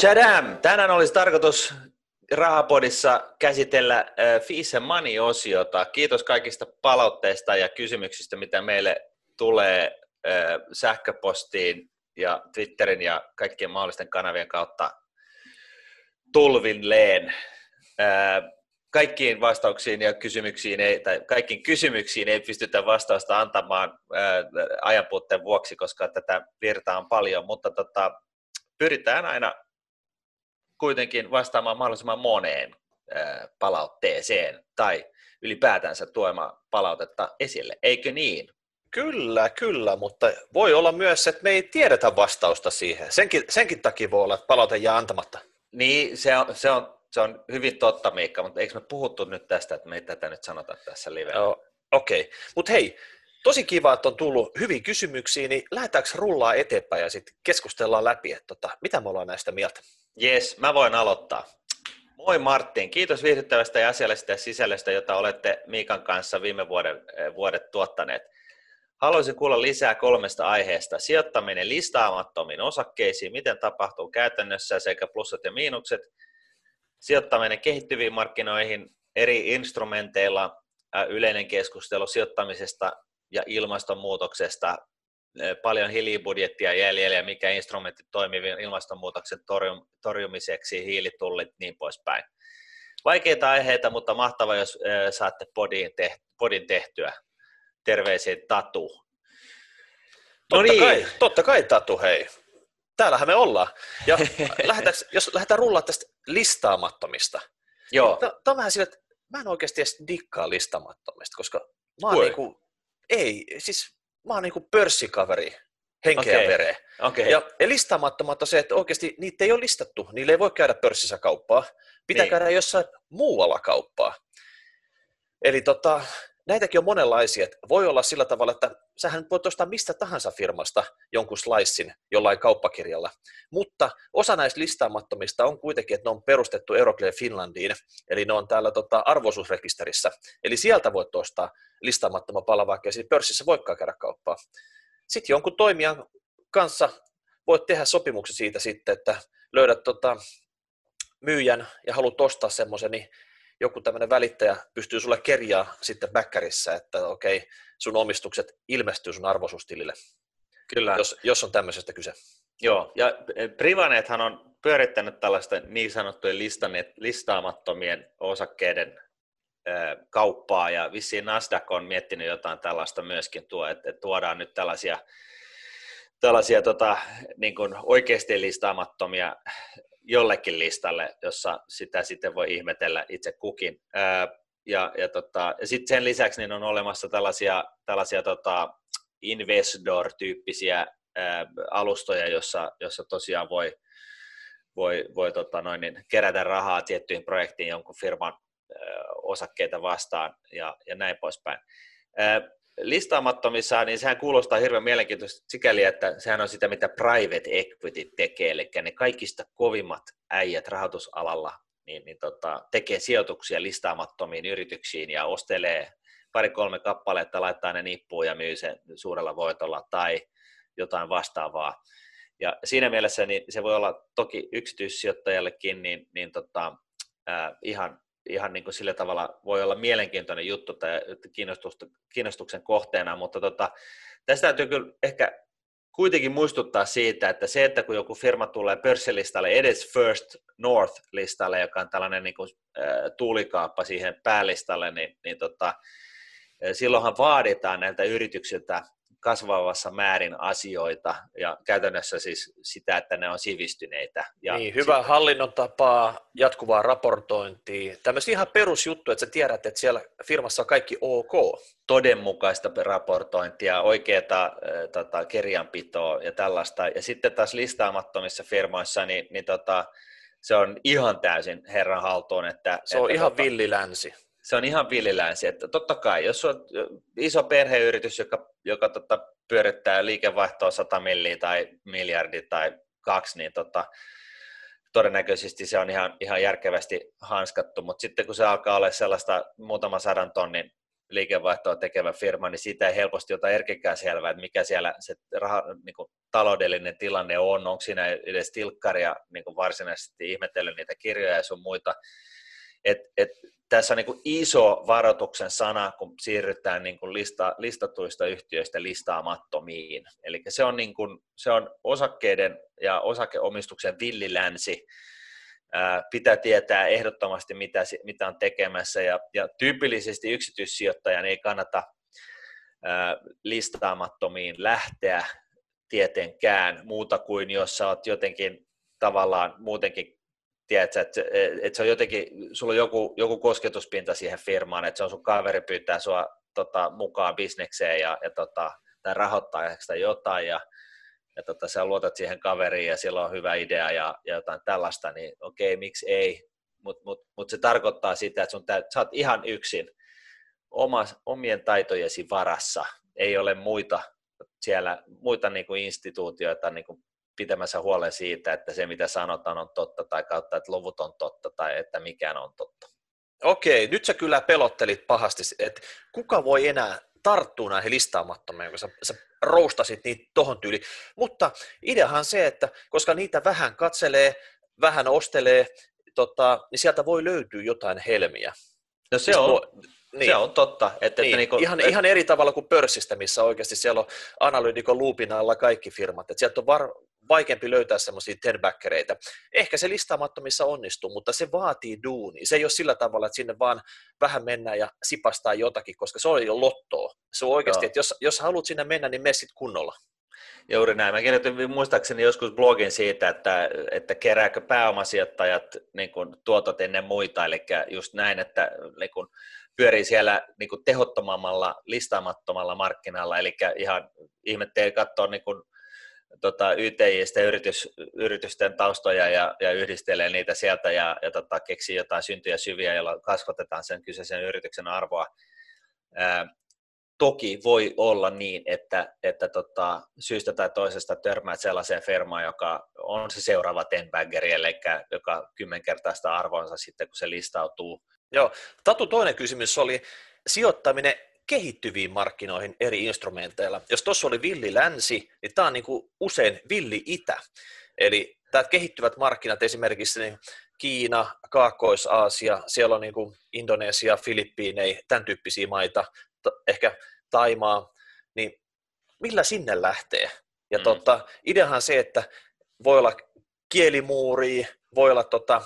Chadam! Tänään olisi tarkoitus Rahapodissa käsitellä Fees and Money-osiota. Kiitos kaikista palautteista ja kysymyksistä, mitä meille tulee äh, sähköpostiin ja Twitterin ja kaikkien mahdollisten kanavien kautta tulvilleen. Kaikkiin vastauksiin ja kysymyksiin ei, tai kaikkiin kysymyksiin ei pystytä vastausta antamaan ajanpuutteen vuoksi, koska tätä virtaa on paljon, mutta tota, pyritään aina kuitenkin vastaamaan mahdollisimman moneen palautteeseen tai ylipäätänsä tuomaan palautetta esille, eikö niin? Kyllä, kyllä, mutta voi olla myös, että me ei tiedetä vastausta siihen. Senkin, senkin takia voi olla, että palaute jää antamatta. Niin, se on, se on se on hyvin totta, Miikka, mutta eikö me puhuttu nyt tästä, että me ei tätä nyt sanota tässä live? No, Okei, okay. mutta hei, tosi kiva, että on tullut hyviä kysymyksiä, niin lähdetäänkö rullaa eteenpäin ja sitten keskustellaan läpi, että tota, mitä me ollaan näistä mieltä? Jes, mä voin aloittaa. Moi Martin, kiitos viihdyttävästä ja asiallisesta sisällöstä, jota olette Miikan kanssa viime vuoden, eh, vuodet tuottaneet. Haluaisin kuulla lisää kolmesta aiheesta. Sijoittaminen listaamattomiin osakkeisiin, miten tapahtuu käytännössä sekä plussat ja miinukset – sijoittaminen kehittyviin markkinoihin eri instrumenteilla, yleinen keskustelu sijoittamisesta ja ilmastonmuutoksesta, paljon hiilibudjettia jäljellä ja mikä instrumentti toimii ilmastonmuutoksen torjumiseksi, hiilitullit, niin poispäin. Vaikeita aiheita, mutta mahtava, jos saatte podin, tehtyä. Terveisiä Tatu. No totta, niin. kai, totta kai Tatu, hei täällähän me ollaan. Ja jos lähdetään rullaa tästä listaamattomista. Joo. Tämä on vähän sillä, että mä en oikeasti edes dikkaa listaamattomista, koska mä oon niinku, ei, siis mä oon niinku pörssikaveri, henkeä okay. vereä. Okay. Ja, ja listaamattomat on se, että oikeasti niitä ei ole listattu, niille ei voi käydä pörssissä kauppaa, pitää niin. käydä jossain muualla kauppaa. Eli tota, näitäkin on monenlaisia. Voi olla sillä tavalla, että sähän voit ostaa mistä tahansa firmasta jonkun slicein jollain kauppakirjalla, mutta osa näistä listaamattomista on kuitenkin, että ne on perustettu Euroclear Finlandiin, eli ne on täällä tota, arvoisuusrekisterissä, eli sieltä voit ostaa listaamattoman pala, vaikka ei pörssissä voikaan käydä kauppaa. Sitten jonkun toimijan kanssa voit tehdä sopimuksen siitä sitten, että löydät tota, myyjän ja haluat ostaa semmoisen, niin joku tämmöinen välittäjä pystyy sulle kerjaa sitten backerissa, että okei, sun omistukset ilmestyy sun arvoisuustilille. Kyllä. Jos, jos on tämmöisestä kyse. Joo, ja Privanethan on pyörittänyt tällaista niin sanottujen listaamattomien osakkeiden kauppaa, ja vissiin Nasdaq on miettinyt jotain tällaista myöskin, tuo, että tuodaan nyt tällaisia, tällaisia tota, niin kuin oikeasti listaamattomia jollekin listalle, jossa sitä sitten voi ihmetellä itse kukin. Ja, ja, tota, ja sitten sen lisäksi niin on olemassa tällaisia, tällaisia tota, investor-tyyppisiä ää, alustoja, jossa, jossa tosiaan voi, voi, voi tota noin, niin kerätä rahaa tiettyihin projektiin jonkun firman ää, osakkeita vastaan ja, ja näin poispäin. Ää, listaamattomissa, niin sehän kuulostaa hirveän mielenkiintoista sikäli, että sehän on sitä, mitä private equity tekee, eli ne kaikista kovimmat äijät rahoitusalalla niin, niin tota, tekee sijoituksia listaamattomiin yrityksiin ja ostelee pari-kolme kappaletta, laittaa ne nippuun ja myy sen suurella voitolla tai jotain vastaavaa. Ja siinä mielessä niin se voi olla toki yksityissijoittajallekin niin, niin tota, ihan ihan niin kuin sillä tavalla voi olla mielenkiintoinen juttu tai kiinnostuksen kohteena, mutta tota, tästä täytyy kyllä ehkä kuitenkin muistuttaa siitä, että se, että kun joku firma tulee pörssilistalle, edes First North-listalle, joka on tällainen niin kuin, äh, tuulikaappa siihen päälistalle, niin, niin tota, silloinhan vaaditaan näiltä yrityksiltä kasvavassa määrin asioita ja käytännössä siis sitä, että ne on sivistyneitä. Ja niin, hyvä sit... hallinnon tapaa, jatkuvaa raportointia, tämmöisiä ihan perusjuttuja, että sä tiedät, että siellä firmassa on kaikki ok. Todenmukaista raportointia, oikeaa äh, tota, kirjanpitoa ja tällaista. Ja sitten taas listaamattomissa firmoissa, niin, niin tota, se on ihan täysin herran haltuun. Että, se on että, ihan tota, villilänsi se on ihan villilänsi. Että totta kai, jos on iso perheyritys, joka, joka tota, pyörittää liikevaihtoa 100 milliä tai miljardi tai kaksi, niin tota, todennäköisesti se on ihan, ihan järkevästi hanskattu, mutta sitten kun se alkaa olla sellaista muutama sadan tonnin liikevaihtoa tekevä firma, niin siitä ei helposti ota erkekään selvää, että mikä siellä se raha, niin kuin taloudellinen tilanne on, onko siinä edes tilkkaria niin kuin varsinaisesti ihmetellyt niitä kirjoja ja sun muita. Et, et, tässä on niin iso varoituksen sana, kun siirrytään niin kuin lista, listatuista yhtiöistä listaamattomiin. Eli se on, niin kuin, se on osakkeiden ja osakeomistuksen villilänsi, pitää tietää ehdottomasti, mitä, mitä on tekemässä, ja, ja tyypillisesti yksityissijoittajan ei kannata listaamattomiin lähteä tietenkään muuta kuin jos sä oot jotenkin tavallaan muutenkin tiedätkö, että, että se on jotenkin, sulla on joku, joku kosketuspinta siihen firmaan, että se on sun kaveri pyytää sua tota, mukaan bisnekseen ja, ja tota, tai rahoittaa tai jotain, ja ja tota, sä luotat siihen kaveriin ja sillä on hyvä idea ja, ja jotain tällaista, niin okei, miksi ei, mutta mut, mut se tarkoittaa sitä, että sun tä, sä oot ihan yksin oma, omien taitojesi varassa, ei ole muita siellä muita niin kuin instituutioita niin kuin pitämässä huolen siitä, että se mitä sanotaan on totta tai kautta, että luvut on totta tai että mikään on totta. Okei, nyt sä kyllä pelottelit pahasti, että kuka voi enää tarttua näihin listaamattomiin, kun sä, sä roustasit niitä tohon tyyliin. Mutta ideahan se, että koska niitä vähän katselee, vähän ostelee, tota, niin sieltä voi löytyä jotain helmiä. No se on, niin. se on totta. Että, niin. että niin kuin, ihan, et... ihan eri tavalla kuin pörssistä, missä oikeasti siellä on analyytikon luupin alla kaikki firmat. Että sieltä on var, vaikeampi löytää semmoisia tenbackereita. Ehkä se listaamattomissa onnistuu, mutta se vaatii duuni. Se ei ole sillä tavalla, että sinne vaan vähän mennään ja sipastaa jotakin, koska se on jo lottoa. Se on oikeasti, Joo. että jos, jos haluat sinne mennä, niin mene kunnolla. Juuri näin. Mä kirjoitin muistaakseni joskus blogin siitä, että, että kerääkö pääomasijoittajat niin kuin, tuotot ennen muita, eli just näin, että niin kuin, pyörii siellä niin kuin, tehottomammalla, listaamattomalla markkinalla, eli ihan ihmettelee katsoa niin kuin, tota, YTIstä yritys, yritysten taustoja ja, ja yhdistelee niitä sieltä ja, ja tota, keksii jotain syntyjä syviä, joilla kasvatetaan sen kyseisen yrityksen arvoa. Ää, toki voi olla niin, että, että tota, syystä tai toisesta törmäät sellaiseen firmaan, joka on se seuraava tenbaggeri, eli joka kymmenkertaista arvonsa sitten, kun se listautuu. Joo, Tatu toinen kysymys oli sijoittaminen kehittyviin markkinoihin eri instrumenteilla. Jos tuossa oli villi länsi, niin tämä on niin kuin usein villi itä. Eli tämä kehittyvät markkinat, esimerkiksi niin Kiina, Kaakkois-Aasia, siellä on niin kuin Indonesia, Filippiinei, tämän tyyppisiä maita, ehkä Taimaa, niin millä sinne lähtee? Ja mm. tota, ideahan se, että voi olla kielimuuri, voi olla tota,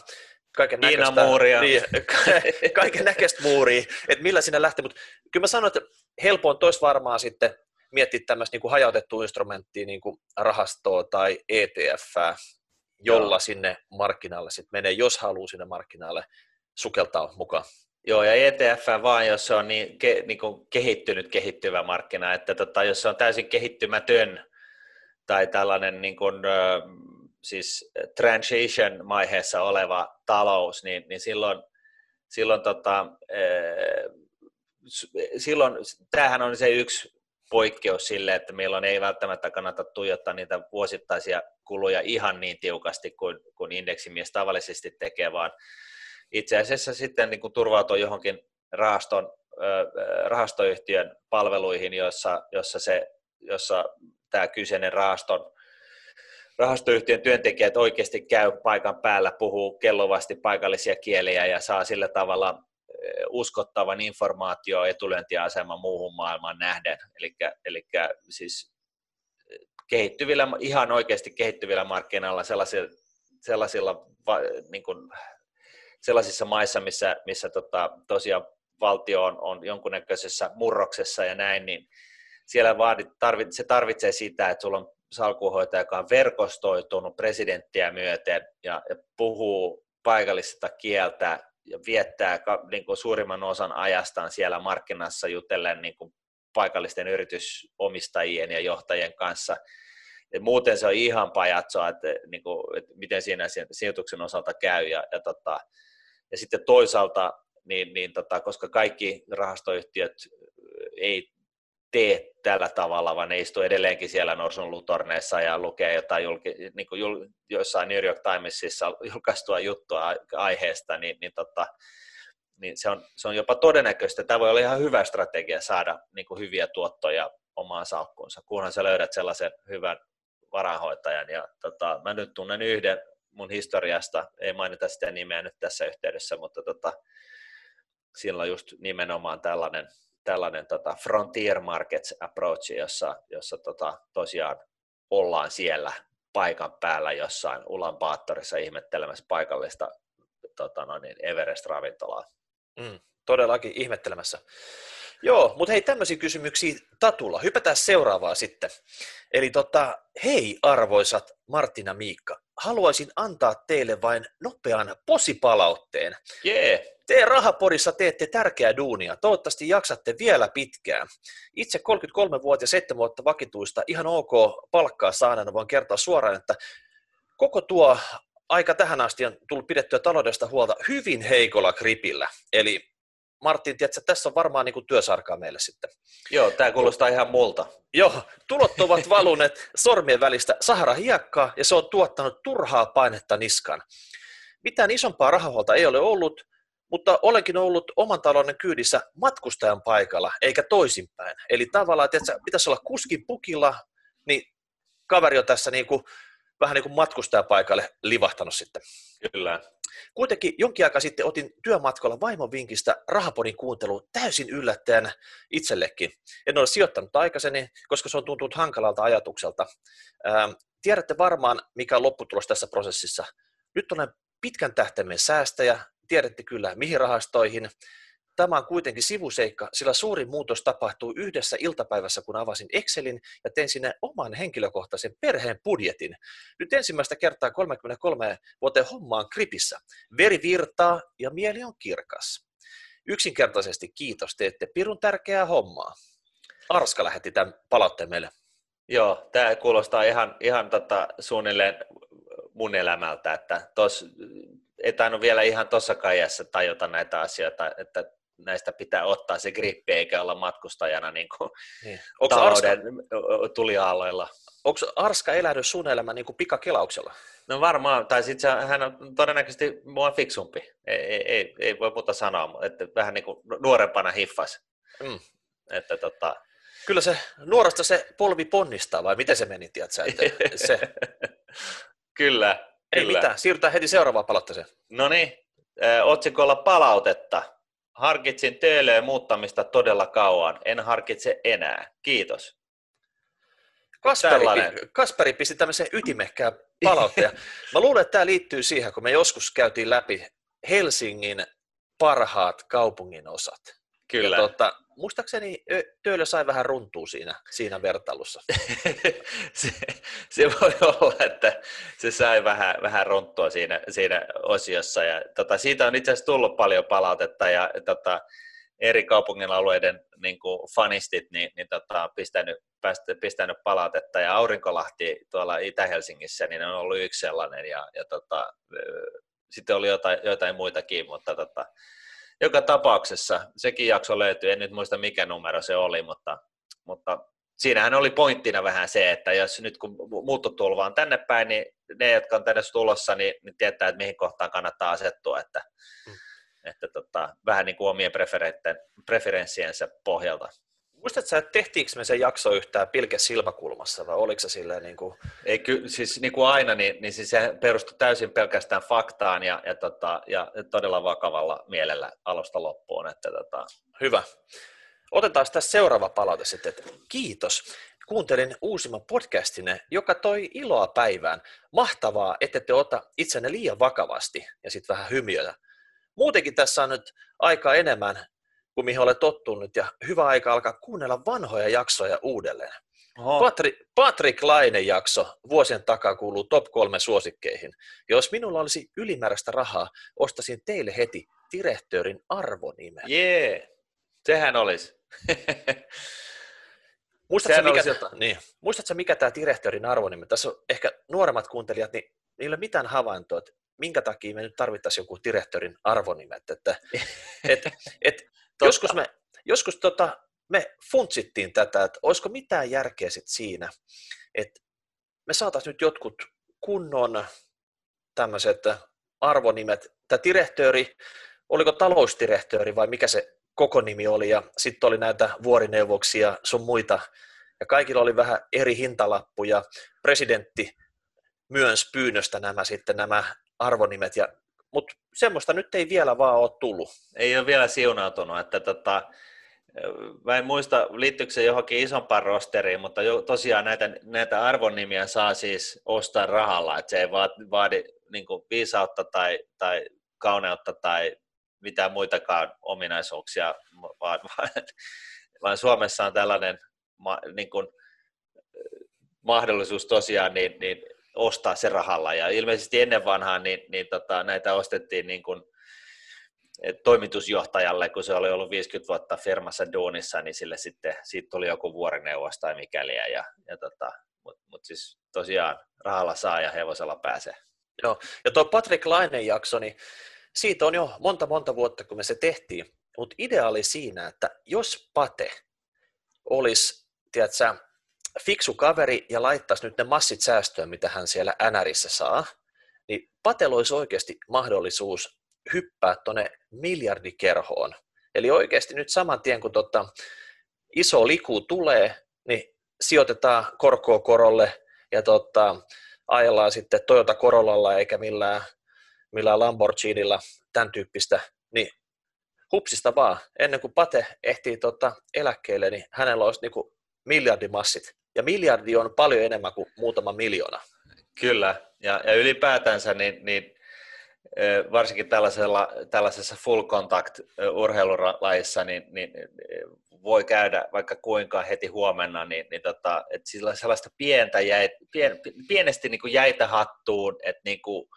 kaiken näköistä, muuria. Niin, kaiken näköistä muuria, että millä sinne lähtee, mutta kyllä mä sanon, että helpoin tois varmaan sitten miettiä tämmöistä niin hajautettua instrumenttia, niin kuin rahastoa tai ETF, jolla Joo. sinne markkinalle sitten menee, jos haluaa sinne markkinalle sukeltaa mukaan. Joo, ja ETF vaan, jos se on niin, ke, niin kuin kehittynyt, kehittyvä markkina, että tota, jos se on täysin kehittymätön tai tällainen niin kuin, siis transition-vaiheessa oleva talous, niin, niin silloin, silloin, tota, silloin tämähän on se yksi poikkeus sille, että meillä ei välttämättä kannata tuijottaa niitä vuosittaisia kuluja ihan niin tiukasti kuin, kuin indeksimies tavallisesti tekee, vaan itse asiassa sitten niin kuin turvautua johonkin rahaston, rahastoyhtiön palveluihin, jossa, jossa, se, jossa tämä kyseinen rahaston rahastoyhtiön työntekijät oikeasti käy paikan päällä, puhuu kellovasti paikallisia kieliä ja saa sillä tavalla uskottavan informaatio etulyöntiaseman muuhun maailmaan nähden. Eli siis kehittyvillä, ihan oikeasti kehittyvillä markkinoilla sellaisilla, sellaisilla niin kuin, sellaisissa maissa, missä, missä tota, tosiaan valtio on, on jonkunnäköisessä murroksessa ja näin, niin siellä vaadit, tarvit, se tarvitsee sitä, että sulla on salkuhoitaja, joka on verkostoitunut presidenttiä myöten ja, ja puhuu paikallista kieltä ja viettää niin kuin suurimman osan ajastaan siellä markkinassa jutellen niin kuin paikallisten yritysomistajien ja johtajien kanssa. Et muuten se on ihan pajatsoa, että, niin kuin, että miten siinä sijoituksen osalta käy. Ja, ja, tota, ja sitten toisaalta, niin, niin tota, koska kaikki rahastoyhtiöt ei tee tällä tavalla, vaan ne istuu edelleenkin siellä Norsun lutorneissa ja lukee jotain julki, niin kuin jul, joissain New York Timesissa julkaistua juttua aiheesta, niin, niin tota, niin se, on, se on jopa todennäköistä. Tämä voi olla ihan hyvä strategia saada niin kuin hyviä tuottoja omaan salkkuunsa, kunhan sä löydät sellaisen hyvän varahoitajan. Ja tota, mä nyt tunnen yhden mun historiasta, ei mainita sitä nimeä nyt tässä yhteydessä, mutta tota, sillä on just nimenomaan tällainen, tällainen tota frontier markets approach, jossa, jossa tota, tosiaan ollaan siellä paikan päällä jossain Ulan Baattorissa ihmettelemässä paikallista tota, no niin, Everest-ravintolaa. Mm, todellakin ihmettelemässä. Joo, mutta hei, tämmöisiä kysymyksiä Tatulla. Hypätään seuraavaa sitten. Eli tota, hei arvoisat Martina Miikka, haluaisin antaa teille vain nopean posipalautteen. Yeah. Te Rahapodissa teette tärkeää duunia. Toivottavasti jaksatte vielä pitkään. Itse 33 vuotta ja 7 vuotta vakituista, ihan ok palkkaa saaneena voin kertoa suoraan, että koko tuo aika tähän asti on tullut pidettyä taloudesta huolta hyvin heikolla gripillä. Eli Martin, tiedätkö, tässä on varmaan niin kuin työsarkaa meille sitten. Joo, tämä kuulostaa ihan multa. Joo, tulot ovat valuneet sormien välistä Sahara hiekkaa ja se on tuottanut turhaa painetta niskaan. Mitään isompaa rahahuolta ei ole ollut, mutta olenkin ollut oman talouden kyydissä matkustajan paikalla, eikä toisinpäin. Eli tavallaan, että pitäisi olla kuskin pukilla, niin kaveri on tässä niin kuin, vähän niin kuin matkustajapaikalle livahtanut sitten. Kyllä. Kuitenkin jonkin aikaa sitten otin työmatkalla vaimon vinkistä rahapodin kuunteluun täysin yllättäen itsellekin. En ole sijoittanut aikaisemmin, koska se on tuntunut hankalalta ajatukselta. Ähm, tiedätte varmaan, mikä on lopputulos tässä prosessissa. Nyt olen pitkän tähtäimen säästäjä, tiedätte kyllä mihin rahastoihin. Tämä on kuitenkin sivuseikka, sillä suurin muutos tapahtui yhdessä iltapäivässä, kun avasin Excelin ja tein sinne oman henkilökohtaisen perheen budjetin. Nyt ensimmäistä kertaa 33 vuoteen hommaan kripissä. Veri virtaa ja mieli on kirkas. Yksinkertaisesti kiitos, teette pirun tärkeää hommaa. Arska lähetti tämän palautteen meille. Joo, tämä kuulostaa ihan, ihan tota, suunnilleen mun elämältä, että tos, ei tainnut vielä ihan tuossa kajassa tajuta näitä asioita, että näistä pitää ottaa se grippi eikä olla matkustajana niin kuin niin. talouden Arska, tuliaaloilla. Onko Arska elänyt sun elämä niin kuin pikakelauksella? No varmaan, tai sitten hän on todennäköisesti mua fiksumpi. Ei, ei, ei, ei voi muuta sanoa, että vähän niin kuin nuorempana hiffas. Mm. Että tota... Kyllä se nuorasta se polvi ponnistaa, vai miten se meni, tiedätkö? Että se... kyllä, Ei mitään, siirrytään heti seuraavaan palautteeseen. No niin, otsikolla palautetta. Harkitsin töölöön muuttamista todella kauan. En harkitse enää. Kiitos. Kasperi, Kasperi pisti tämmöisen ytimekkään palautteen. Mä luulen, että tämä liittyy siihen, kun me joskus käytiin läpi Helsingin parhaat kaupungin osat. Kyllä. Ja tuota, muistaakseni Töölö sai vähän runtua siinä, siinä vertailussa. se, se, voi olla, että se sai vähän, vähän runttua siinä, siinä osiossa. Ja, tota, siitä on itse asiassa tullut paljon palautetta ja tota, eri kaupungin alueiden niin kuin fanistit niin, niin tota, pistänyt, pistänyt palautetta. Ja Aurinkolahti tuolla Itä-Helsingissä niin on ollut yksi sellainen. Ja, ja tota, sitten oli jotain, jotain muitakin, mutta tota, joka tapauksessa sekin jakso löytyy, en nyt muista mikä numero se oli, mutta, mutta siinähän oli pointtina vähän se, että jos nyt kun muuttotulva on tänne päin, niin ne, jotka on tänne tulossa, niin, niin tietää, että mihin kohtaan kannattaa asettua, että, mm. että tota, vähän niin kuin omien preferenssiensä pohjalta. Muistatko että tehtiinkö me se jakso yhtään pilke silmäkulmassa vai oliko se silleen niin kuin... Ei, ky, siis niin kuin aina, niin, niin siis se perustui täysin pelkästään faktaan ja, ja, tota, ja todella vakavalla mielellä alusta loppuun. Että, tota... Hyvä. Otetaan tässä seuraava palaute sitten. Että kiitos. Kuuntelin uusimman podcastinne, joka toi iloa päivään. Mahtavaa, että te ota itsenne liian vakavasti ja sitten vähän hymiötä. Muutenkin tässä on nyt aika enemmän kuin mihin olet tottunut, ja hyvä aika alkaa kuunnella vanhoja jaksoja uudelleen. Patri, Patrick Lainen jakso vuosien takaa kuuluu top kolme suosikkeihin. Jos minulla olisi ylimääräistä rahaa, ostasin teille heti direktöörin arvonimen. Jee, yeah. sehän olisi. Muistatko, mikä, olisi... niin, muistatko, mikä tämä direktöörin arvonimi? Tässä on ehkä nuoremmat kuuntelijat, niin niillä ei ole mitään havaintoa, että minkä takia me nyt tarvittaisiin joku direktöörin arvonimet. Että, et, et, Joskus me, joskus tota, me funtsittiin tätä, että olisiko mitään järkeä sit siinä, että me saataisiin nyt jotkut kunnon tämmöiset arvonimet. Tämä direktööri oliko talousdirektööri vai mikä se koko nimi oli, ja sitten oli näitä vuorineuvoksia sun muita, ja kaikilla oli vähän eri hintalappuja. Presidentti myönsi pyynnöstä nämä sitten nämä arvonimet, ja, mutta semmoista nyt ei vielä vaan ole tullut. Ei ole vielä siunautunut, että tota, mä en muista liittyykö se johonkin isompaan rosteriin, mutta jo, tosiaan näitä, näitä arvonnimiä saa siis ostaa rahalla, että se ei vaadi, vaadi niin viisautta tai, tai kauneutta tai mitään muitakaan ominaisuuksia, vaan, vaan, vaan Suomessa on tällainen niin kuin, mahdollisuus tosiaan niin, niin ostaa se rahalla. Ja ilmeisesti ennen vanhaa niin, niin tota, näitä ostettiin niin kuin, toimitusjohtajalle, kun se oli ollut 50 vuotta firmassa duunissa, niin sille sitten siitä tuli joku vuorineuvos tai mikäli. Ja, ja tota, Mutta mut siis tosiaan rahalla saa ja hevosella pääsee. Joo, ja tuo Patrick Lainen jakso, niin siitä on jo monta monta vuotta, kun me se tehtiin. Mutta idea oli siinä, että jos Pate olisi, tiedätkö, fiksu kaveri ja laittaisi nyt ne massit säästöön, mitä hän siellä NRissä saa, niin Patella olisi oikeasti mahdollisuus hyppää tuonne miljardikerhoon. Eli oikeasti nyt saman tien, kun tota iso liku tulee, niin sijoitetaan korkoa korolle ja tota, ajellaan sitten Toyota Corollalla eikä millään, millään Lamborghinilla, tämän tyyppistä, niin hupsista vaan, ennen kuin Pate ehtii tota eläkkeelle, niin hänellä olisi niinku miljardimassit. Ja miljardi on paljon enemmän kuin muutama miljoona. Kyllä, ja, ja ylipäätänsä niin, niin varsinkin tällaisella, tällaisessa full contact urheilulajissa, niin, niin voi käydä vaikka kuinka heti huomenna, niin, niin tota, että sillä sellaista pientä jäi, pien, pienesti niin kuin jäitä hattuun, että niin kuin,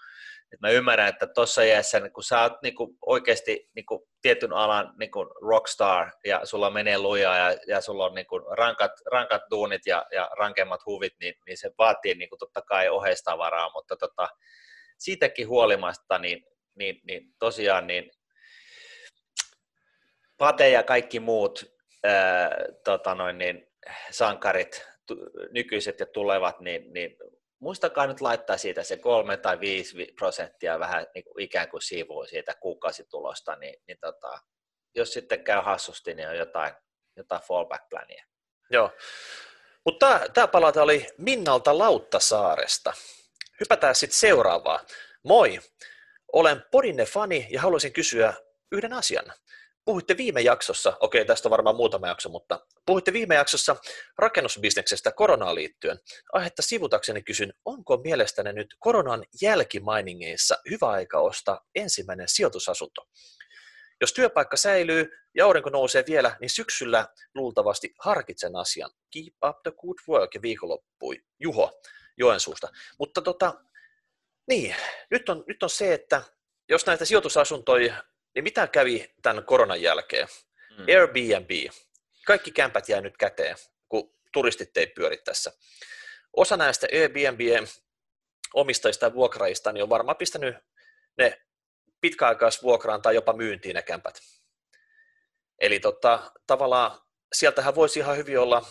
että mä ymmärrän, että tuossa iässä, niin kun sä oot niin kuin oikeasti niin kuin tietyn alan niin rockstar ja sulla menee lujaa ja, ja sulla on niin rankat, rankat duunit ja, ja rankemmat huvit, niin, niin se vaatii niin totta kai varaa, mutta tota, siitäkin huolimatta, niin, niin, niin tosiaan niin Pate ja kaikki muut ää, tota noin, niin, sankarit, nykyiset ja tulevat, niin, niin muistakaa nyt laittaa siitä se kolme tai viisi prosenttia vähän niin kuin ikään kuin sivuun siitä kuukausitulosta, niin, niin tota, jos sitten käy hassusti, niin on jotain, jotain fallback-pläniä. Joo, mutta tämä palaute oli Minnalta Lauttasaaresta. Hypätään sitten seuraavaan. Moi, olen Podinne fani ja haluaisin kysyä yhden asian. Puhuitte viime jaksossa, okei tästä on varmaan muutama jakso, mutta puhuitte viime jaksossa rakennusbisneksestä koronaan liittyen. Aihetta sivutakseni kysyn, onko mielestäni nyt koronan jälkimainingeissa hyvä aika ostaa ensimmäinen sijoitusasunto? Jos työpaikka säilyy ja aurinko nousee vielä, niin syksyllä luultavasti harkitsen asian. Keep up the good work ja viikonloppui. Juho Joensuusta. Mutta tota, niin, nyt on, nyt on se, että jos näitä sijoitusasuntoja niin mitä kävi tämän koronan jälkeen? Mm. Airbnb. Kaikki kämpät jäi nyt käteen, kun turistit ei pyöri tässä. Osa näistä Airbnbien omistajista ja vuokraista niin on varmaan pistänyt ne pitkäaikaisvuokraan tai jopa myyntiin ne kämpät. Eli tota, tavallaan sieltähän voisi ihan hyvin olla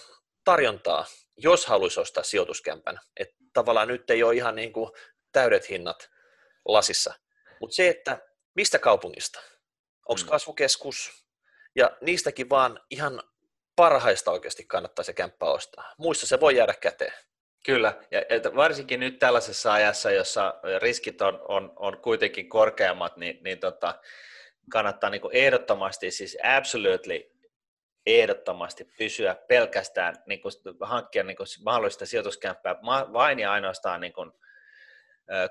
tarjontaa, jos haluaisi ostaa sijoituskämpän. Et tavallaan nyt ei ole ihan niin kuin täydet hinnat lasissa. Mutta se, että mistä kaupungista? onko mm. kasvukeskus, ja niistäkin vaan ihan parhaista oikeasti kannattaa se kämppä ostaa. Muissa se voi jäädä käteen. Kyllä, ja varsinkin nyt tällaisessa ajassa, jossa riskit on, on, on kuitenkin korkeammat, niin, niin tota, kannattaa niin ehdottomasti, siis absolutely ehdottomasti pysyä pelkästään, niin kuin, hankkia niin kuin mahdollista sijoituskämppää vain ja ainoastaan niin kuin,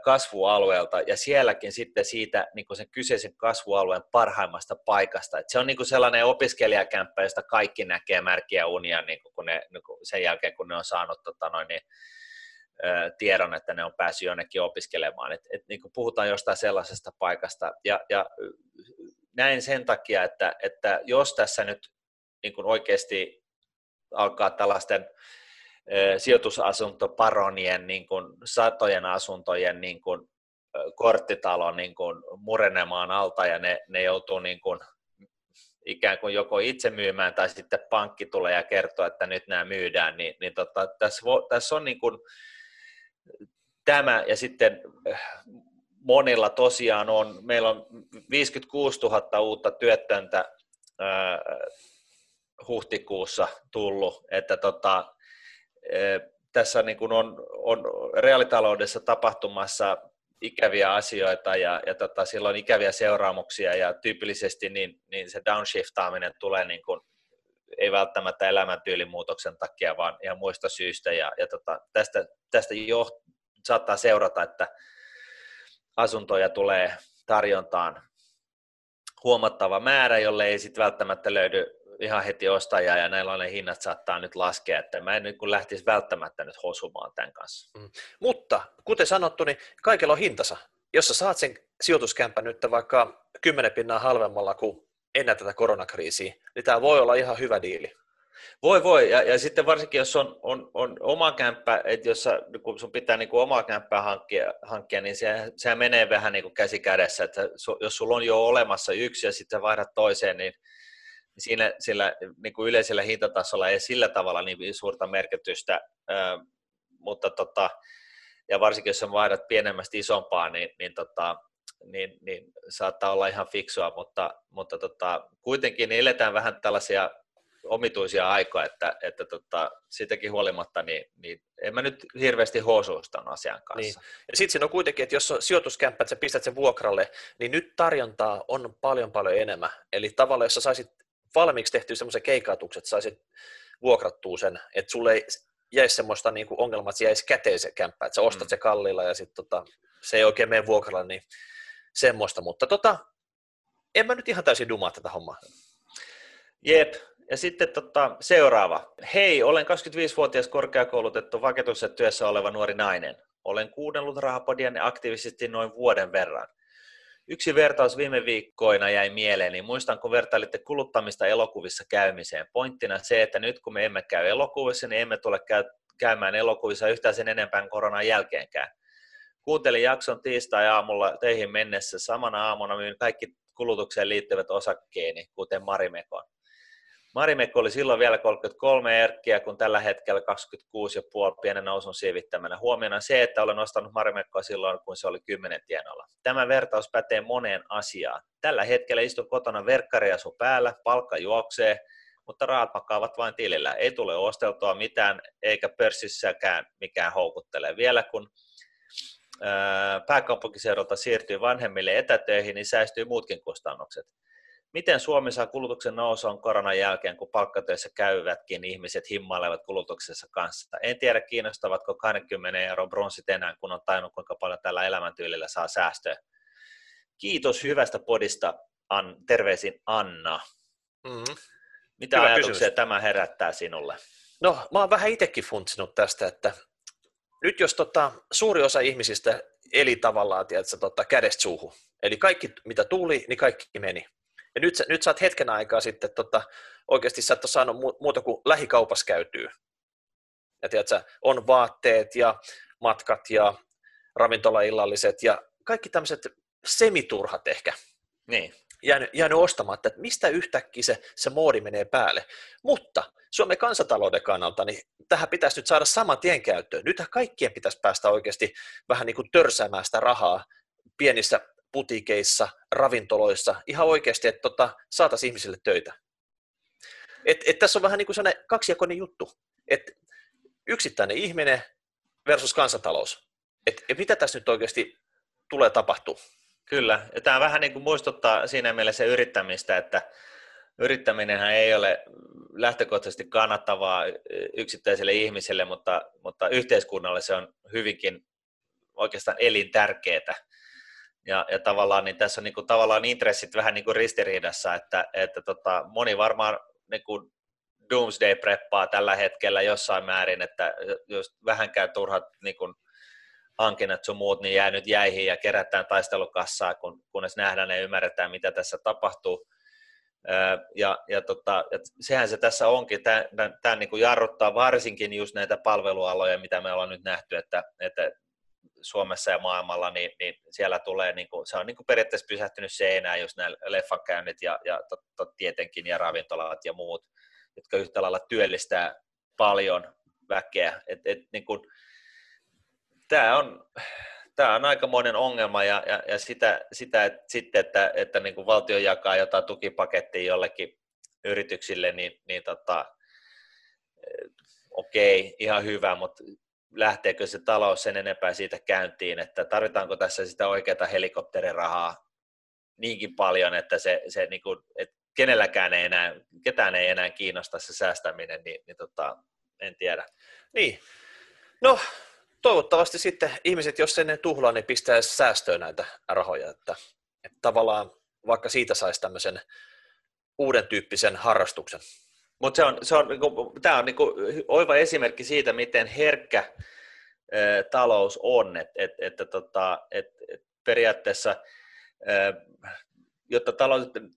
kasvualueelta ja sielläkin sitten siitä niin sen kyseisen kasvualueen parhaimmasta paikasta. Et se on niin sellainen opiskelijakämppä, josta kaikki näkee märkiä unia niin kun ne, niin kuin sen jälkeen, kun ne on saanut tota noin, niin, tiedon, että ne on päässyt jonnekin opiskelemaan. Et, et, niin puhutaan jostain sellaisesta paikasta. Ja, ja näin sen takia, että, että jos tässä nyt niin kuin oikeasti alkaa tällaisten sijoitusasuntoparonien niin kuin satojen asuntojen niin kuin, korttitalo niin kuin murenemaan alta ja ne, ne joutuu niin kuin, ikään kuin joko itse myymään tai sitten pankki tulee ja kertoo, että nyt nämä myydään, niin, niin tota, tässä, tässä on niin kuin tämä ja sitten monilla tosiaan on, meillä on 56 000 uutta työttöntä ää, huhtikuussa tullut, että tota, tässä niin kuin on, on reaalitaloudessa tapahtumassa ikäviä asioita ja, ja tota, sillä on ikäviä seuraamuksia ja tyypillisesti niin, niin se downshiftaaminen tulee niin kuin, ei välttämättä elämäntyylimuutoksen muutoksen takia, vaan ihan muista syistä ja, ja tota, tästä, tästä jo saattaa seurata, että asuntoja tulee tarjontaan huomattava määrä, jolle ei sitten välttämättä löydy ihan heti ostajaa ja näillä ne hinnat saattaa nyt laskea, että mä en nyt kun lähtisi välttämättä nyt hosumaan tämän kanssa. Mm. Mutta kuten sanottu, niin kaikilla on hintansa. Jos sä saat sen sijoituskämpän nyt vaikka 10 pinnaa halvemmalla kuin ennen tätä koronakriisiä, niin tämä voi olla ihan hyvä diili. Voi, voi. Ja, ja sitten varsinkin, jos on, on, on oma kämppä, että jos sä, kun sun pitää niin kuin omaa kämppää hankkia, hankkia niin se, sehän menee vähän niin kuin käsi kädessä. Että jos sulla on jo olemassa yksi ja sitten vaihdat toiseen, niin siinä sillä niin kuin yleisellä hintatasolla ei sillä tavalla niin suurta merkitystä, mutta tota, ja varsinkin jos vaihdat pienemmästä isompaa, niin, niin, tota, niin, niin saattaa olla ihan fiksua, mutta, mutta tota, kuitenkin niin eletään vähän tällaisia omituisia aikoja, että, että tota, siitäkin huolimatta, niin, niin en mä nyt hirveästi hoosuusta asian kanssa. Niin. Ja sitten siinä on kuitenkin, että jos on sijoituskämppä, että sä pistät sen vuokralle, niin nyt tarjontaa on paljon paljon enemmän. Eli tavallaan, jos sä saisit valmiiksi tehty semmoisen keikautuksen, että saisit vuokrattua sen, että sulle ei jäisi semmoista niin kuin ongelmaa, että jäisi käteen se kämppä, että sä ostat mm. se kalliilla ja sitten tota, se ei oikein mene vuokralla, niin semmoista, mutta tota, en mä nyt ihan täysin dumaa tätä hommaa. Jep, ja sitten tota, seuraava. Hei, olen 25-vuotias korkeakoulutettu vakituisessa työssä oleva nuori nainen. Olen kuunnellut rahapodianne aktiivisesti noin vuoden verran. Yksi vertaus viime viikkoina jäi mieleen, niin muistan, kun vertailitte kuluttamista elokuvissa käymiseen. Pointtina se, että nyt kun me emme käy elokuvissa, niin emme tule käymään elokuvissa yhtään sen enempää koronan jälkeenkään. Kuuntelin jakson tiistai-aamulla teihin mennessä. Samana aamuna myin kaikki kulutukseen liittyvät osakkeeni, kuten Marimekon. Marimekko oli silloin vielä 33 erkkiä, kun tällä hetkellä 26,5 pienen nousun siivittämänä. Huomiona se, että olen ostanut Marimekkoa silloin, kun se oli 10 tienolla. Tämä vertaus pätee moneen asiaan. Tällä hetkellä istun kotona verkkariasu päällä, palkka juoksee, mutta rahat makaavat vain tilillä. Ei tule osteltua mitään, eikä pörssissäkään mikään houkuttele. Vielä kun pääkaupunkiseudulta siirtyy vanhemmille etätöihin, niin säästyy muutkin kustannukset. Miten Suomi saa kulutuksen nousuun koronan jälkeen, kun palkkatöissä käyvätkin ihmiset himmailevat kulutuksessa kanssa? En tiedä, kiinnostavatko 20 euron bronssit enää, kun on tainnut, kuinka paljon tällä elämäntyylillä saa säästöä. Kiitos hyvästä podista, An, terveisin Anna. Mm-hmm. Mitä Hyvä ajatuksia kysymys. tämä herättää sinulle? No, mä oon vähän itsekin funtsinut tästä, että nyt jos tota, suuri osa ihmisistä eli tavallaan tiedätkö, tota, kädestä suuhun, eli kaikki mitä tuli, niin kaikki meni. Ja nyt, nyt sä oot hetken aikaa sitten, tota, oikeasti sä et ole saanut muuta kuin lähikaupas käytyy. Ja tiedätkö, on vaatteet ja matkat ja ravintolaillalliset ja kaikki tämmöiset semiturhat ehkä. Niin. Jäänyt, jäänyt ostamatta, että mistä yhtäkkiä se, se moodi menee päälle. Mutta Suomen kansantalouden kannalta, niin tähän pitäisi nyt saada saman tien käyttöön. Nyt kaikkien pitäisi päästä oikeasti vähän niin kuin törsäämään sitä rahaa pienissä putikeissa, ravintoloissa, ihan oikeasti, että tota, saataisiin ihmisille töitä. Et, et tässä on vähän niin kuin sellainen kaksijakoinen juttu, että yksittäinen ihminen versus kansantalous. Et, et mitä tässä nyt oikeasti tulee tapahtua? Kyllä, ja tämä vähän niin kuin muistuttaa siinä mielessä yrittämistä, että yrittäminenhän ei ole lähtökohtaisesti kannattavaa yksittäiselle ihmiselle, mutta, mutta yhteiskunnalle se on hyvinkin oikeastaan elintärkeää ja, ja tavallaan niin tässä on niin kuin, tavallaan intressit vähän niin kuin ristiriidassa, että, että tota, moni varmaan niin kuin doomsday preppaa tällä hetkellä jossain määrin, että jos vähänkään turhat niin kuin, hankinnat sun muut, niin jää nyt jäihin ja kerätään taistelukassaa, kun, kunnes nähdään ja ymmärretään, mitä tässä tapahtuu. Ja, ja, tota, ja sehän se tässä onkin, tämä niin jarruttaa varsinkin just näitä palvelualoja, mitä me ollaan nyt nähty, että, että Suomessa ja maailmalla, niin, niin siellä tulee, niin kuin, se on niin kuin periaatteessa pysähtynyt seinään, jos nämä leffankäynnit ja, ja tot, tot, tietenkin ja ravintolat ja muut, jotka yhtä lailla työllistää paljon väkeä. Et, et, niin kuin, tämä on, tämä on aikamoinen ongelma ja, ja, ja sitä, sitä että, sitten, että, että niin kuin valtio jakaa jotain tukipakettia jollekin yrityksille, niin, niin tota, okei, ihan hyvä, mutta lähteekö se talous sen enempää siitä käyntiin, että tarvitaanko tässä sitä oikeaa helikopterirahaa niinkin paljon, että se, se niin kuin, että kenelläkään ei enää, ketään ei enää kiinnosta se säästäminen, niin, niin tota, en tiedä. Niin. No, toivottavasti sitten ihmiset, jos ennen tuhlaa, niin pistää säästöön näitä rahoja, että, että tavallaan vaikka siitä saisi tämmöisen uuden tyyppisen harrastuksen. Mutta se on, se on, niinku, tämä on niinku oiva esimerkki siitä, miten herkkä ä, talous on, että et, et, tota, et, et periaatteessa ä, jotta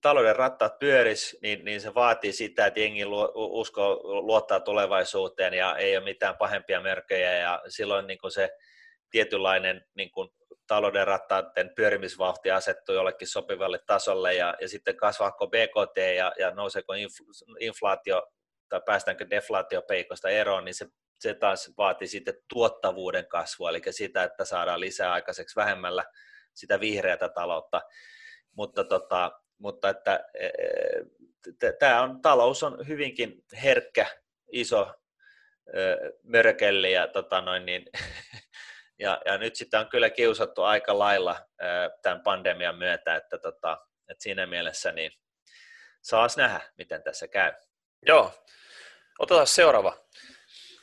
talouden rattaat pyöris, niin, niin se vaatii sitä, että jengi uskoo, luottaa tulevaisuuteen ja ei ole mitään pahempia mörköjä. Ja silloin niin se tietynlainen niin kuin talouden rattaiden pyörimisvauhti asettuu jollekin sopivalle tasolle ja, ja sitten kasvaako BKT ja, ja nouseeko inflaatio tai päästäänkö deflaatiopeikosta eroon, niin se, se taas vaatii sitten tuottavuuden kasvua, eli sitä, että saadaan lisää aikaiseksi vähemmällä sitä vihreätä taloutta. Mutta, tota, mutta että e, e, tämä on, talous on hyvinkin herkkä, iso mörkelli ja, tota noin, niin, ja, ja nyt sitä on kyllä kiusattu aika lailla tämän pandemian myötä, että, tota, että siinä mielessä niin saas nähdä, miten tässä käy. Joo, otetaan seuraava.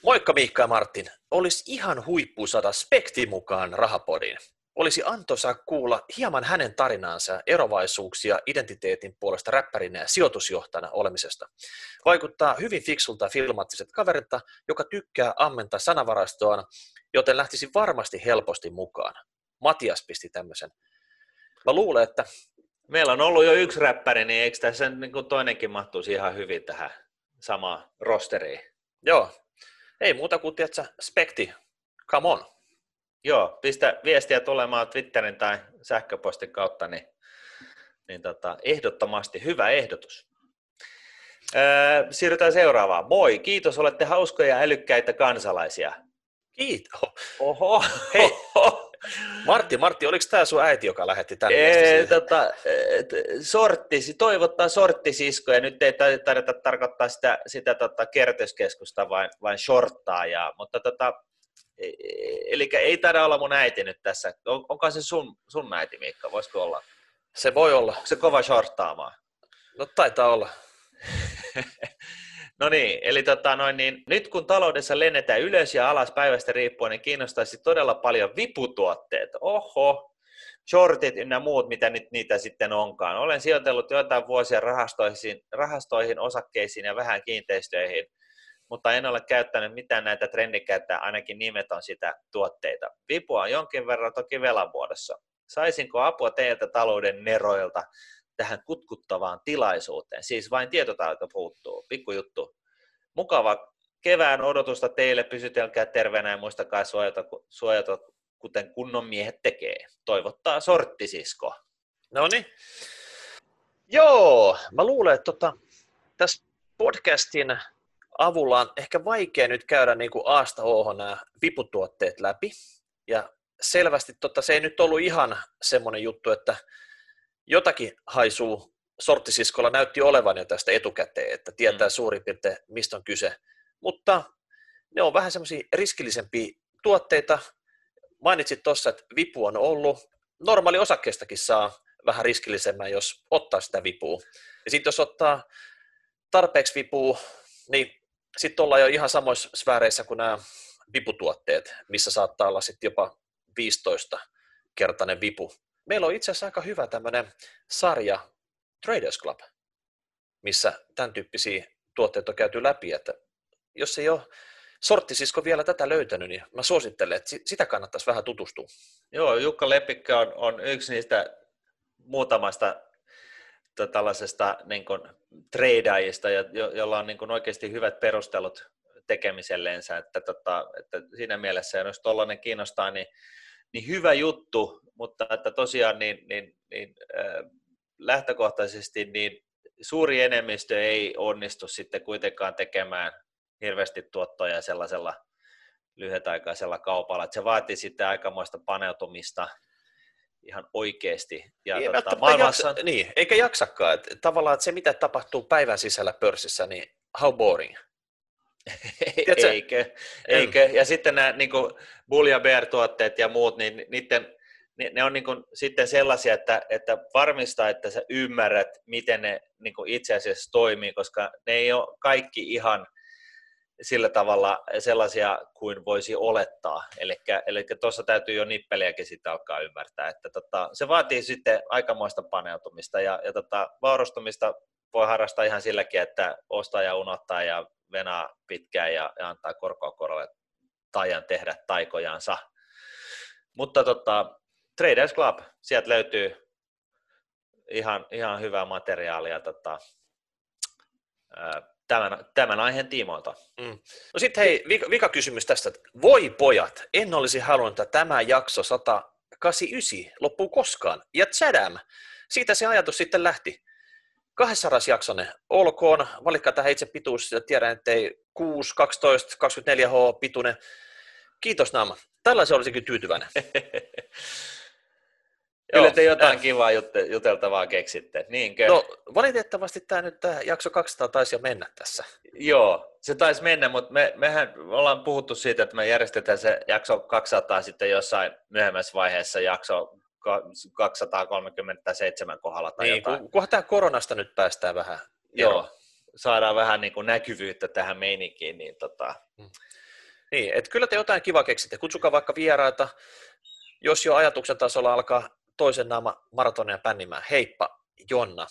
Moikka Miikka ja Martin. Olisi ihan huippu saada Spekti mukaan rahapodiin. Olisi antoisa kuulla hieman hänen tarinaansa erovaisuuksia identiteetin puolesta räppärinä ja sijoitusjohtajana olemisesta. Vaikuttaa hyvin fiksulta filmaattiset kaverilta, joka tykkää ammentaa sanavarastoaan, joten lähtisi varmasti helposti mukaan. Matias pisti tämmöisen. Mä luulen, että... Meillä on ollut jo yksi räppäri, niin eikö tässä niin kuin toinenkin mahtuisi ihan hyvin tähän samaan rosteriin? Joo. Ei muuta kuin, tiedätkö, spekti. Come on. Joo, pistä viestiä tulemaan Twitterin tai sähköpostin kautta, niin, niin tota, ehdottomasti hyvä ehdotus. Öö, siirrytään seuraavaan. Moi, kiitos, olette hauskoja ja älykkäitä kansalaisia. Kiitos. Oho. Hei, Martti, Martti, oliko tämä sun äiti, joka lähetti tänne? Ee, tota, sorttisi, toivottaa sorttisiskoja. Nyt ei tarvita tarkoittaa sitä, sitä tota, kertoskeskusta, vaan, vain shorttaa. Ja, mutta tota, eli ei taida olla mun äiti nyt tässä. On, onko se sun, sun äiti, Miikka? Voisiko olla? Se voi olla. Onko se kova shorttaamaan? No taitaa olla. no niin, eli tota noin, niin, nyt kun taloudessa lennetään ylös ja alas päivästä riippuen, niin kiinnostaisi todella paljon viputuotteet. Oho, shortit ynnä muut, mitä nyt niitä sitten onkaan. Olen sijoitellut joitain vuosia rahastoihin, rahastoihin, osakkeisiin ja vähän kiinteistöihin – mutta en ole käyttänyt mitään näitä trendikkäitä, ainakin nimet on sitä tuotteita. Vipua on jonkin verran toki velan muodossa. Saisinko apua teiltä talouden neroilta tähän kutkuttavaan tilaisuuteen? Siis vain tietotaito puuttuu, pikkujuttu. Mukava kevään odotusta teille, pysytelkää terveenä ja muistakaa suojata, suojata kuten kunnon miehet tekee. Toivottaa sorttisisko. No niin. Joo, mä luulen, että tota, tässä podcastin avulla on ehkä vaikea nyt käydä niin kuin Aasta Oho nämä viputuotteet läpi. Ja selvästi totta, se ei nyt ollut ihan semmoinen juttu, että jotakin haisuu sorttisiskolla näytti olevan jo tästä etukäteen, että tietää mm. suurin piirtein, mistä on kyse. Mutta ne on vähän semmoisia riskillisempiä tuotteita. Mainitsit tuossa, että vipu on ollut. Normaali osakkeistakin saa vähän riskillisemmän, jos ottaa sitä vipua. Ja sitten jos ottaa tarpeeksi vipua, niin sitten ollaan jo ihan samoissa sfääreissä kuin nämä viputuotteet, missä saattaa olla sitten jopa 15-kertainen vipu. Meillä on itse asiassa aika hyvä tämmöinen sarja Traders Club, missä tämän tyyppisiä tuotteita on käyty läpi, että jos ei ole sorttisisko vielä tätä löytänyt, niin mä suosittelen, että sitä kannattaisi vähän tutustua. Joo, Jukka Lepikkä on, on yksi niistä muutamasta tällaisesta niin kuin, treidaajista, jo, jolla on niin kuin, oikeasti hyvät perustelut tekemiselleensä, että, tota, että siinä mielessä, jos tuollainen kiinnostaa, niin, niin hyvä juttu, mutta että tosiaan niin, niin, niin, äh, lähtökohtaisesti niin suuri enemmistö ei onnistu sitten kuitenkaan tekemään hirveästi tuottoja sellaisella lyhytaikaisella kaupalla. Että se vaatii sitten aikamoista paneutumista ihan oikeasti. Ja ei tota, maailmassa... jaksa, niin, eikä jaksakaan. Että tavallaan että se, mitä tapahtuu päivän sisällä pörssissä, niin how boring. eikö, eikö? Ja sitten nämä niin kuin Bull ja Bear-tuotteet ja muut, niin niiden, ne on niin kuin sitten sellaisia, että, että varmistaa, että sä ymmärrät, miten ne niin kuin itse asiassa toimii, koska ne ei ole kaikki ihan sillä tavalla sellaisia kuin voisi olettaa. Eli tuossa täytyy jo nippeliäkin sitten alkaa ymmärtää, että tota, se vaatii sitten aikamoista paneutumista ja, ja tota, vaurastumista voi harrastaa ihan silläkin, että ostaa ja unohtaa ja venaa pitkään ja, ja antaa korkoa korolle tajan tehdä taikojansa. Mutta tota, Traders Club, sieltä löytyy ihan, ihan hyvää materiaalia tota, tämän, tämän aiheen tiimoilta. Mm. No sitten hei, vika, vika kysymys tästä. Voi pojat, en olisi halunnut, että tämä jakso 189 loppuu koskaan. Ja Chadam, siitä se ajatus sitten lähti. 200 jaksonen olkoon, valikkaa tähän itse pituus, ja tiedän, että ei 6, 12, 24 h pituinen. Kiitos Naama. Tällaisen olisikin tyytyväinen. Kyllä te jotain äh. kivaa jut- juteltavaa keksitte, niinkö? No valitettavasti tämä nyt tämä jakso 200 taisi jo mennä tässä. Joo, se taisi mennä, mutta me, mehän ollaan puhuttu siitä, että me järjestetään se jakso 200 sitten jossain myöhemmässä vaiheessa jakso 237 kohdalla tai niin, jotain. Kunhan tämä koronasta nyt päästään vähän. Joo, saadaan vähän niin kuin näkyvyyttä tähän meininkiin. Niin, tota... Mm. niin että kyllä te jotain kiva keksitte. Kutsukaa vaikka vieraita, jos jo ajatuksen tasolla alkaa toisen naama maratonia pännimään. Heippa, Jonna.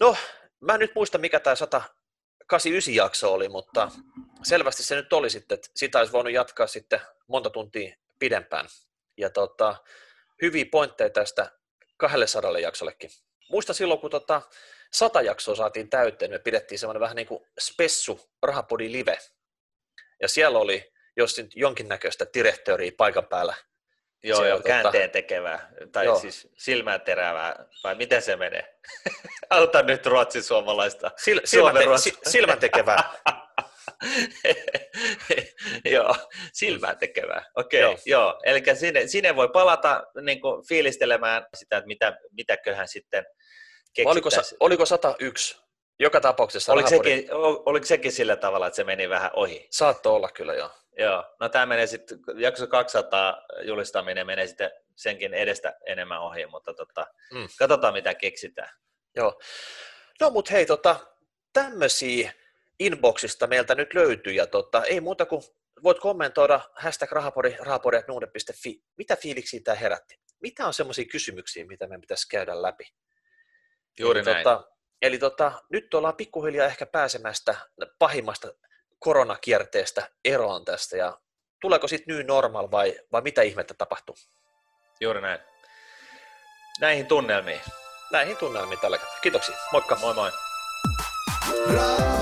No, mä en nyt muista, mikä tämä 189 jakso oli, mutta selvästi se nyt oli sitten, että sitä olisi voinut jatkaa sitten monta tuntia pidempään. Ja tota, hyviä pointteja tästä 200 jaksollekin. Muista silloin, kun tota, sata jaksoa saatiin täyteen, me pidettiin semmoinen vähän niin kuin spessu rahapodi live. Ja siellä oli jos nyt jonkinnäköistä direktööriä paikan päällä Joo, joo, tota- käänteen tekevää, tai joo. siis silmää terävää, vai miten se menee? Auta nyt ruotsin suomalaista. Sil- silmän, te- ruotsi. silmän tekevää. joo, silmää tekevää. Okei, okay, joo. joo. Eli sinne, sinne voi palata niin kuin, fiilistelemään sitä, että mitä, mitäköhän sitten oliko, oliko 101? Joka tapauksessa. Oliko sekin, oliko sekin sillä tavalla, että se meni vähän ohi? Saatto olla kyllä, joo. Joo, no tämä menee sitten, jakso 200 julistaminen menee sitten senkin edestä enemmän ohi, mutta tota, mm. katsotaan mitä keksitään. Joo. No mutta hei, tota, tämmöisiä inboxista meiltä nyt löytyy ja tota, ei muuta kuin voit kommentoida hashtag rahapori, rahapori.nuude.fi. Mitä fiiliksiä tämä herätti? Mitä on semmoisia kysymyksiä, mitä meidän pitäisi käydä läpi? Juuri eli, näin. Tota, eli tota, nyt ollaan pikkuhiljaa ehkä pääsemästä pahimmasta koronakierteestä eroon tästä ja tuleeko sitten new normal vai, vai mitä ihmettä tapahtuu? Juuri näin. Näihin tunnelmiin. Näihin tunnelmiin tällä kertaa. Kiitoksia. Moikka. Moi moi. Ra-